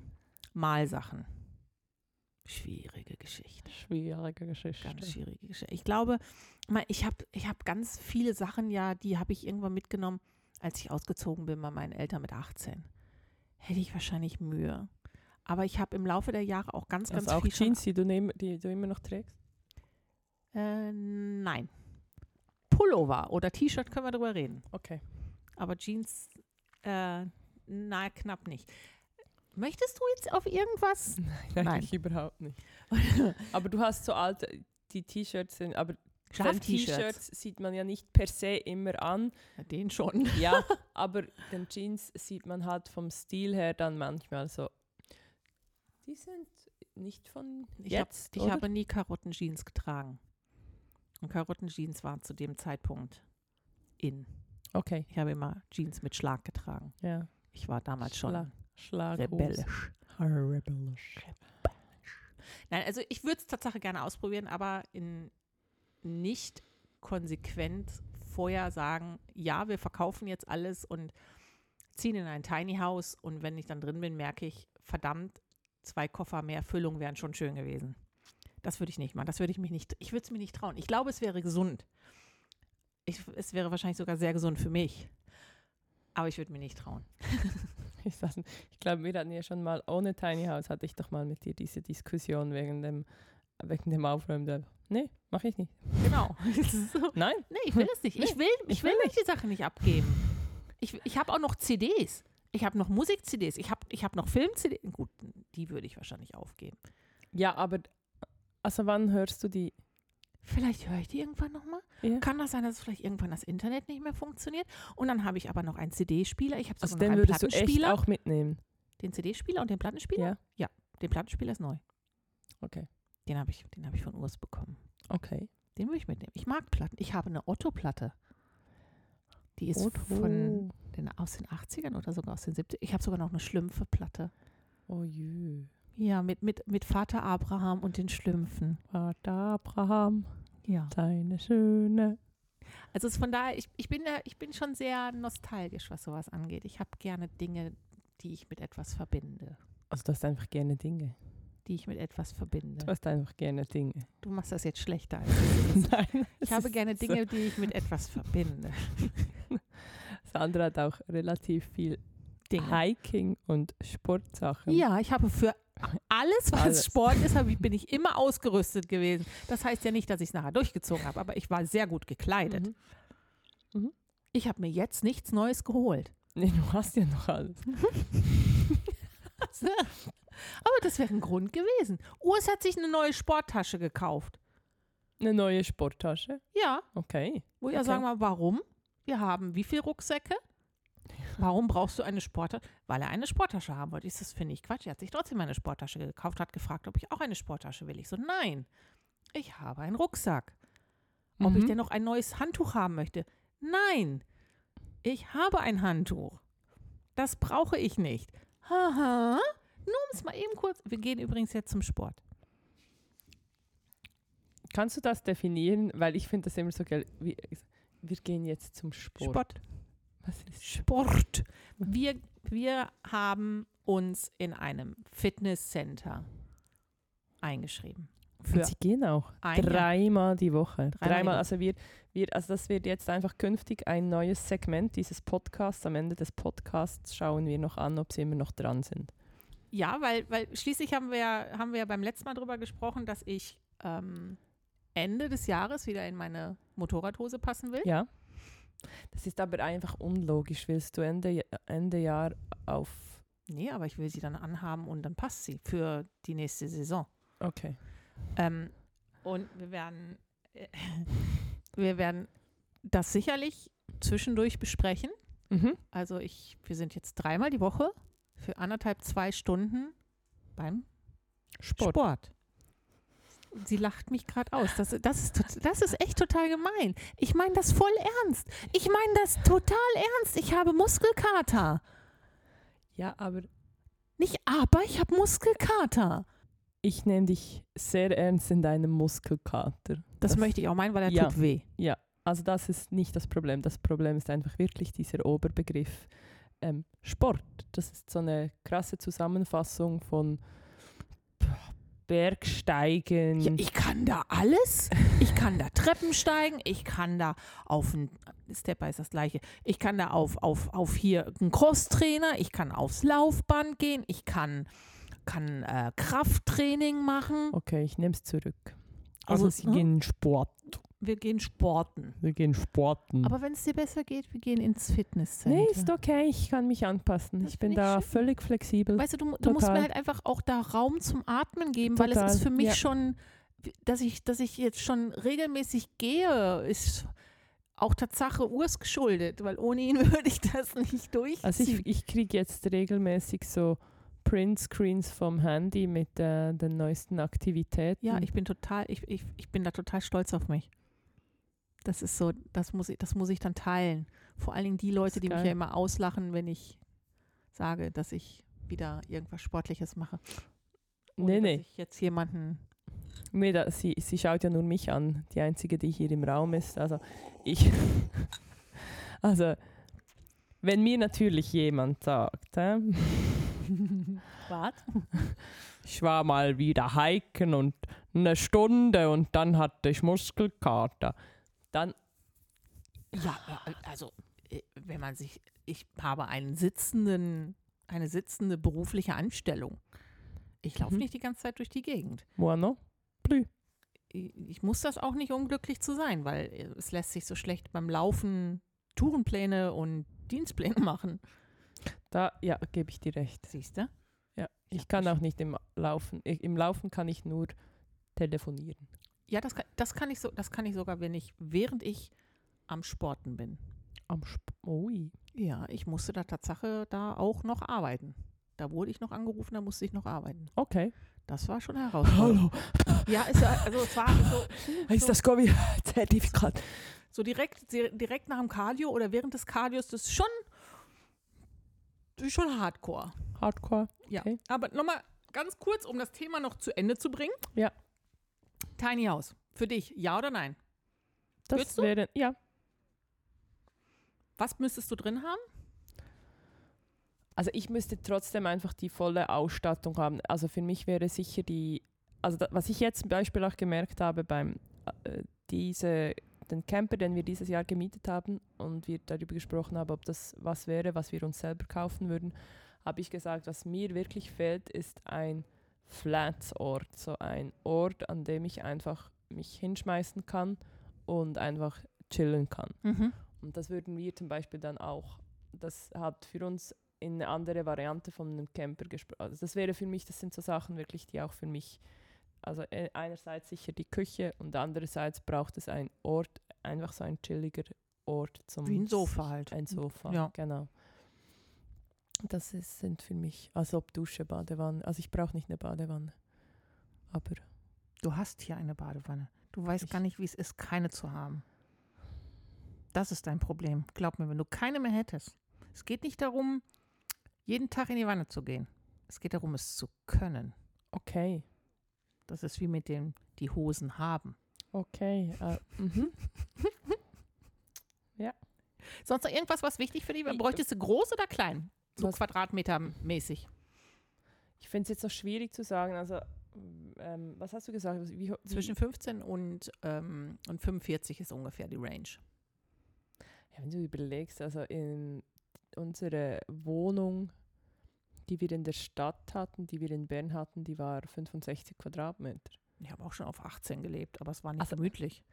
Malsachen. Schwierige Geschichte. Schwierige Geschichte. Ganz schwierige Geschichte. Ich glaube, ich habe ich hab ganz viele Sachen ja, die habe ich irgendwann mitgenommen, als ich ausgezogen bin bei meinen Eltern mit 18. Hätte ich wahrscheinlich Mühe. Aber ich habe im Laufe der Jahre auch ganz, ganz Also auch viel Jeans, die du, nehm, die du immer noch trägst? Äh, nein. Pullover oder T-Shirt können wir drüber reden. Okay. Aber Jeans, äh, na, knapp nicht. Möchtest du jetzt auf irgendwas? Nein, [LAUGHS] Nein. eigentlich überhaupt nicht. [LAUGHS] Aber du hast so alte, die T-Shirts sind, aber. T-Shirts sieht man ja nicht per se immer an. Ja, den schon. Ja, [LAUGHS] aber den Jeans sieht man halt vom Stil her dann manchmal so. Die sind nicht von Ich, hab, ich habe nie Karottenjeans getragen. Und Karottenjeans waren zu dem Zeitpunkt in. Okay, Ich habe immer Jeans mit Schlag getragen. ja. Ich war damals schon Schlag- Schlaghose. rebellisch. Rebellisch. Nein, also ich würde es tatsächlich gerne ausprobieren, aber in nicht konsequent vorher sagen, ja, wir verkaufen jetzt alles und ziehen in ein Tiny House und wenn ich dann drin bin, merke ich, verdammt, zwei Koffer mehr Füllung wären schon schön gewesen. Das würde ich nicht machen. Das würde ich mich nicht, ich würde es mir nicht trauen. Ich glaube, es wäre gesund. Ich, es wäre wahrscheinlich sogar sehr gesund für mich. Aber ich würde mir nicht trauen. [LAUGHS] Ich, ich glaube, wir hatten ja schon mal, ohne Tiny House hatte ich doch mal mit dir diese Diskussion wegen dem, wegen dem Aufräumen. Der, nee, mache ich nicht. Genau. [LAUGHS] [LAUGHS] so. Nein, Nee, ich will es nicht. Ich will, ich ich will will die Sache nicht abgeben. Ich, ich habe auch noch CDs. Ich habe noch Musik-CDs. Ich habe ich hab noch Film-CDs. Gut, die würde ich wahrscheinlich aufgeben. ja, aber also wann hörst du die? Vielleicht höre ich die irgendwann nochmal. Ja. Kann das sein, dass vielleicht irgendwann das Internet nicht mehr funktioniert? Und dann habe ich aber noch einen CD-Spieler. Ich habe Also sogar noch den einen würdest du echt Plattenspieler. auch mitnehmen. Den CD-Spieler und den Plattenspieler? Ja, Den Plattenspieler ist neu. okay. Den habe ich, den hab ich von Urs bekommen. Okay. Den würde ich mitnehmen. Ich mag Platten. Ich habe eine Otto-Platte. Die ist Otto. von den, aus den 80ern oder sogar aus den 70ern. Ich habe sogar noch eine Schlümpfe-Platte. Oh jö. Ja, mit, mit, mit Vater Abraham und den Schlümpfen. Vater Abraham, Ja. deine Schöne. Also es von daher, ich, ich, bin da, ich bin schon sehr nostalgisch, was sowas angeht. Ich habe gerne Dinge, die ich mit etwas verbinde. Also du hast einfach gerne Dinge. Die ich mit etwas verbinde. Du hast einfach gerne Dinge. Du machst das jetzt schlechter [LAUGHS] als ist. Nein. Ich habe gerne so. Dinge, die ich mit etwas verbinde. [LAUGHS] Sandra hat auch relativ viel Dinge. Hiking und Sportsachen. Ja, ich habe für alles, was Alles. Sport ist, ich, bin ich immer ausgerüstet gewesen. Das heißt ja nicht, dass ich es nachher durchgezogen habe, aber ich war sehr gut gekleidet. Mhm. Ich habe mir jetzt nichts Neues geholt. Nee, du hast ja noch alles. [LAUGHS] Aber das wäre ein Grund gewesen. Urs hat sich eine neue Sporttasche gekauft. Eine neue Sporttasche. Ja, Okay. wo ich ja Okay. sagen mal, warum? Wir haben wie viele Rucksäcke? Warum brauchst du eine Sporttasche? Weil er eine Sporttasche haben wollte. Ich das finde ich Quatsch. Er hat sich trotzdem eine Sporttasche gekauft, hat gefragt, ob ich auch eine Sporttasche will. Ich so, nein, ich habe einen Rucksack. Ob ich Mhm. denn noch ein neues Handtuch haben möchte? Nein, ich habe ein Handtuch. Das brauche ich nicht. Haha, nur um es mal eben kurz. Wir gehen übrigens jetzt zum Sport. Kannst du das definieren? Weil ich finde das immer so geil. Wir, wir gehen jetzt zum Sport. Sport. Sport. Wir, wir haben uns in einem Fitnesscenter eingeschrieben. Für Und sie gehen auch dreimal die Woche. Dreimal Dreimal, also wir, wir, also das wird jetzt einfach künftig ein neues Segment dieses Podcasts. Am Ende des Podcasts schauen wir noch an, ob sie immer noch dran sind. Ja, weil, weil schließlich haben wir, ja- haben wir beim letzten Mal darüber gesprochen, dass ich ähm, Ende des Jahres wieder in meine Motorradhose passen will. Ja. Das ist aber einfach unlogisch. Willst du Ende, Ende Jahr auf. Nee, aber ich will sie dann anhaben und dann passt sie für die nächste Saison. Okay. Ähm, und wir werden, äh, [LAUGHS] wir werden das sicherlich zwischendurch besprechen. Mhm. Also ich, wir sind jetzt dreimal die Woche für anderthalb, zwei Stunden beim Sport. Sport. Sie lacht mich gerade aus. Das, das, ist, das ist echt total gemein. Ich meine das voll ernst. Ich meine das total ernst. Ich habe Muskelkater. Ja, aber Nicht aber, ich habe Muskelkater. ich nehme dich sehr ernst in deinem Muskelkater. Das, Das- möchte ich auch meinen, weil er Ja. tut weh. Also das ist nicht das Problem. Das Problem ist einfach wirklich dieser Oberbegriff ähm, Sport. Das ist so eine krasse Zusammenfassung von Bergsteigen. Ja, ich kann da alles. Ich kann da Treppen steigen. Ich kann da auf ein Stepper ist das gleiche. Ich kann da auf, auf, auf hier einen Crosstrainer. Ich kann aufs Laufband gehen. Ich kann, kann äh, Krafttraining machen. okay, ich nehme es zurück. Also, Also, sie hm? gehen Sport. Wir gehen sporten. Wir gehen sporten. Aber wenn es dir besser geht, wir gehen ins Fitnesscenter. nee, ist okay, ich kann mich anpassen. Das ich bin da schön. völlig flexibel. Weißt du, du, du musst mir Total. halt einfach auch da Raum zum Atmen geben, weil es Total, ist für mich ja. schon dass ich, dass ich jetzt schon regelmäßig gehe, ist auch Tatsache Urs geschuldet, weil ohne ihn [LAUGHS] würde ich das nicht durchziehen. Also ich, ich kriege jetzt regelmäßig so Print-Screens vom Handy mit äh, den neuesten Aktivitäten. ja, ich bin total, ich, ich, ich bin da total stolz auf mich. Das ist so, das muss ich, das muss ich dann teilen. Vor allen Dingen die Leute, die mich geil. ja immer auslachen, wenn ich sage, dass ich wieder irgendwas Sportliches mache. Ohne, nee, nee. Dass ich jetzt jemanden nee da, sie, sie schaut ja nur mich an, die einzige, die hier im Raum ist. Also ich, [LAUGHS] also wenn mir natürlich jemand sagt, hä, [LAUGHS] Was? ich war mal wieder hiken und eine Stunde und dann hatte ich Muskelkater, dann Ja, äh, also äh, wenn man sich, ich habe einen sitzenden, eine sitzende berufliche Anstellung. Ich laufe Mhm. nicht die ganze Zeit durch die Gegend. bueno, plü. Ich, muss das auch nicht, um glücklich zu sein, weil äh, es lässt sich so schlecht beim Laufen Tourenpläne und Dienstpläne [LAUGHS] machen. Da, ja, gebe ich dir recht. Siehst du? Ja, Ich ich kann auch nicht im Laufen. Ich, Im Laufen kann ich nur telefonieren. Ja, das kann, das kann ich so, das kann ich sogar, wenn ich, während ich am Sporten bin. Am Sp Ui. Ja, ich musste da Tatsache da auch noch arbeiten. Da wurde ich noch angerufen, da musste ich noch arbeiten. Okay. Das war schon herausfordernd. Ja, es, war- also es war so, [LAUGHS] Ist so, das Covid-Zertifikat? [LAUGHS] so direkt, di- direkt nach dem Cardio oder während des Cardios, das ist schon, das ist schon hardcore. Hardcore. Ja. Okay. Aber nochmal ganz kurz, um das Thema noch zu Ende zu bringen. Ja. Tiny House. Für dich, ja oder nein? Das wäre, ja. Was müsstest du drin haben? Also ich müsste trotzdem einfach die volle Ausstattung haben. Also für mich wäre sicher die, also da, was ich jetzt zum Beispiel auch gemerkt habe beim äh, diese, den Camper, den wir dieses Jahr gemietet haben und wir darüber gesprochen haben, ob das was wäre, was wir uns selber kaufen würden, habe ich gesagt, was mir wirklich fehlt, ist ein Flats-Ort, so ein Ort, an dem ich einfach mich hinschmeißen kann und einfach chillen kann. Und das würden wir zum Beispiel dann auch, das hat für uns in eine andere Variante von einem Camper gesprochen. Also das wäre für mich, das sind so Sachen wirklich, die auch für mich, also äh, einerseits sicher die Küche und andererseits braucht es einen Ort, einfach so ein chilliger Ort zum Wie ein Sofa halt. Ein Sofa, Ja. genau. Das ist, sind für mich, als ob Dusche, Badewanne, also ich brauche nicht eine Badewanne, aber Du hast hier eine Badewanne. Du weißt Ich- gar nicht, wie es ist, keine zu haben. Das ist dein Problem. Glaub mir, wenn du keine mehr hättest. Es geht nicht darum, jeden Tag in die Wanne zu gehen. Es geht darum, es zu können. okay, Das ist wie mit dem, die Hosen haben. okay, äh, mhm. [LAUGHS] Sonst noch irgendwas, was wichtig für dich? Ich- Bräuchtest du groß oder klein? So Was- Quadratmeter mäßig. Ich finde es jetzt noch schwierig zu sagen. Also, ähm, was hast du gesagt? Wie, wie, Zwischen 15 und, ähm, und 45 ist ungefähr die Range. ja, wenn du überlegst, also in unsere Wohnung, die wir in der Stadt hatten, die wir in Bern hatten, die war 65 Quadratmeter. Ich habe auch schon auf 18 gelebt, aber es war nicht Also- gemütlich.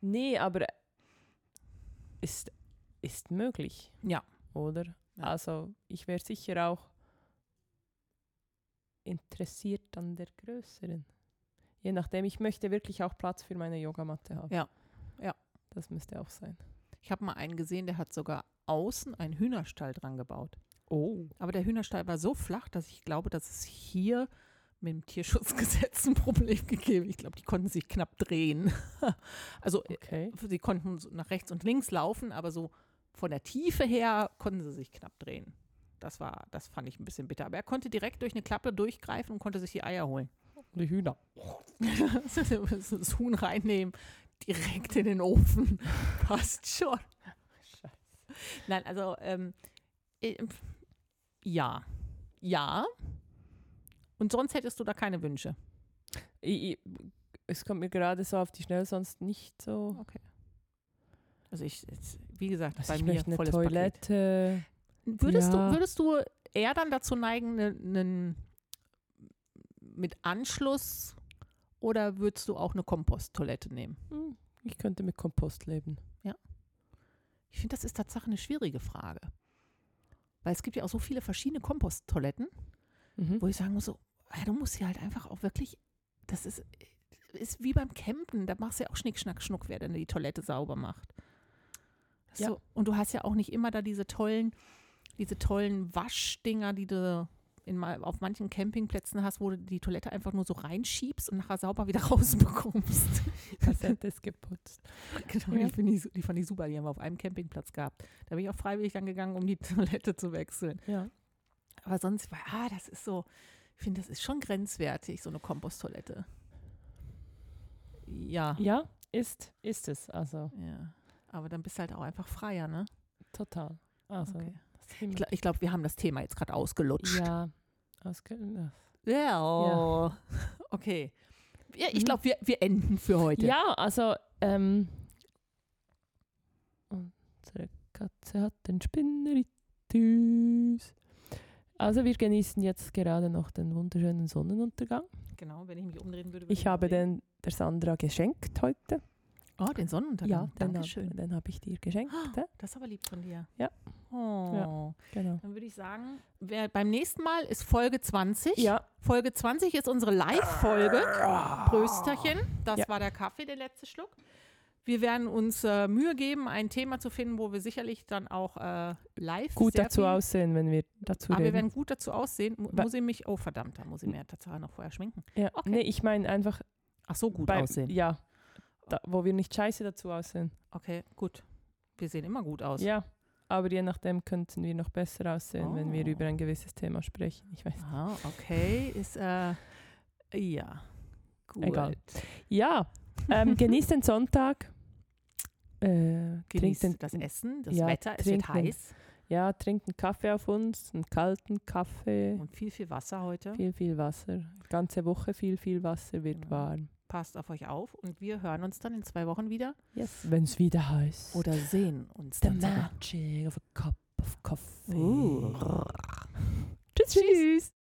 Nee, aber ist, ist möglich. Ja. Oder? Ja. Also, ich wäre sicher auch interessiert an der größeren. Je nachdem, ich möchte wirklich auch Platz für meine Yogamatte haben. Ja. Ja. Das müsste auch sein. Ich habe mal einen gesehen, der hat sogar außen einen Hühnerstall dran gebaut. Oh. Aber der Hühnerstall war so flach, dass ich glaube, dass es hier mit dem Tierschutzgesetz ein Problem gegeben. Ich glaube, die konnten sich knapp drehen. [LAUGHS] also Okay. sie konnten nach rechts und links laufen, aber so von der Tiefe her konnten sie sich knapp drehen. Das war, das fand ich ein bisschen bitter. Aber er konnte direkt durch eine Klappe durchgreifen und konnte sich die Eier holen. Die Hühner. [LAUGHS] das Huhn reinnehmen, direkt in den Ofen. [LAUGHS] Passt schon. Scheiße. Nein, also ähm, äh, ja. Ja. Und sonst hättest du da keine Wünsche. Ich, ich, es kommt mir gerade so auf die Schnelle sonst nicht so. Also ich, jetzt, wie gesagt, Also bei ich mir möchte eine volles Paket. Toilette. Würdest, Ja. du, würdest du eher dann dazu neigen, ne, nen- mit Anschluss oder würdest du auch eine Komposttoilette nehmen? Hm, Ich könnte mit Kompost leben. Ich finde, das ist tatsächlich eine schwierige Frage. Weil es gibt ja auch so viele verschiedene Komposttoiletten, Mhm. wo ich sagen muss, so, ja, du musst hier halt einfach auch wirklich, das ist, ist wie beim Campen. Da machst du ja auch Schnick, Schnack, Schnuck, wer denn die Toilette sauber macht. Das Ja. So, und du hast ja auch nicht immer da diese tollen, diese tollen Waschdinger, die du in, auf manchen Campingplätzen hast, wo du die Toilette einfach nur so reinschiebst und nachher sauber wieder [LAUGHS] rausbekommst. Kassette ist geputzt. genau, Ja. die, ich, die fand ich super. Die haben wir auf einem Campingplatz gehabt. Da bin ich auch freiwillig dann gegangen, um die [LAUGHS] Toilette zu wechseln. Ja. Aber sonst, war- ah, das ist so, ich finde, das ist schon grenzwertig, so eine Komposttoilette. Ja. Ja, ist, ist es. Also Ja. Aber dann bist du halt auch einfach freier, ne? total. Also Okay. Ich glaube, ich glaub, wir haben das Thema jetzt gerade ausgelutscht. ja. Ausge Ja. oh. [LAUGHS] Okay. Ja, ich Mhm. glaube, wir, wir enden für heute. Ja, also ähm, unsere Katze hat den Spinneritus. Also wir genießen jetzt gerade noch den wunderschönen Sonnenuntergang. Genau, wenn ich mich umdrehen würde. würde Ich ihn habe den der Sandra geschenkt heute. Oh, den Sonnenuntergang. Ja, den, Dankeschön. hab, den habe ich dir geschenkt. hä? Das ist aber lieb von dir. Ja. Oh. Genau. Dann würde ich sagen, wer, beim nächsten Mal ist Folge 20. Ja, Folge 20 ist unsere Live-Folge. Prösterchen. Das Ja. war der Kaffee, der letzte Schluck. Wir werden uns äh, Mühe geben, ein Thema zu finden, wo wir sicherlich dann auch äh, live gut dazu aussehen, wenn wir dazu Aber wir reden. werden gut dazu aussehen. Mu Wa- muss ich mich, oh verdammt, da muss ich mir tatsächlich noch vorher schminken. ja. okay. Nee, ich meine einfach Ach so, gut bei, aussehen. Ja, da, wo wir nicht scheiße dazu aussehen. Okay, gut. Wir sehen immer gut aus. Ja, aber je nachdem könnten wir noch besser aussehen, wenn wir Oh. über ein gewisses Thema sprechen. Ich weiß. Aha, okay, ist, äh, ja, gut. Egal. Ja, ähm, [LAUGHS] genießt den Sonntag. Äh, Genießt den, das Essen, das ja, Wetter, es wird heiß ja, trinkt einen Kaffee auf uns, einen kalten Kaffee, und viel, viel Wasser heute. viel, viel Wasser. Die ganze Woche viel, viel Wasser wird Ja. warm. Passt auf euch auf und wir hören uns dann in zwei Wochen wieder Yes. Wenn es wieder heißt. oder sehen uns The dann sogar. magic of a cup of coffee. Uh. Tschüss. Tschüss.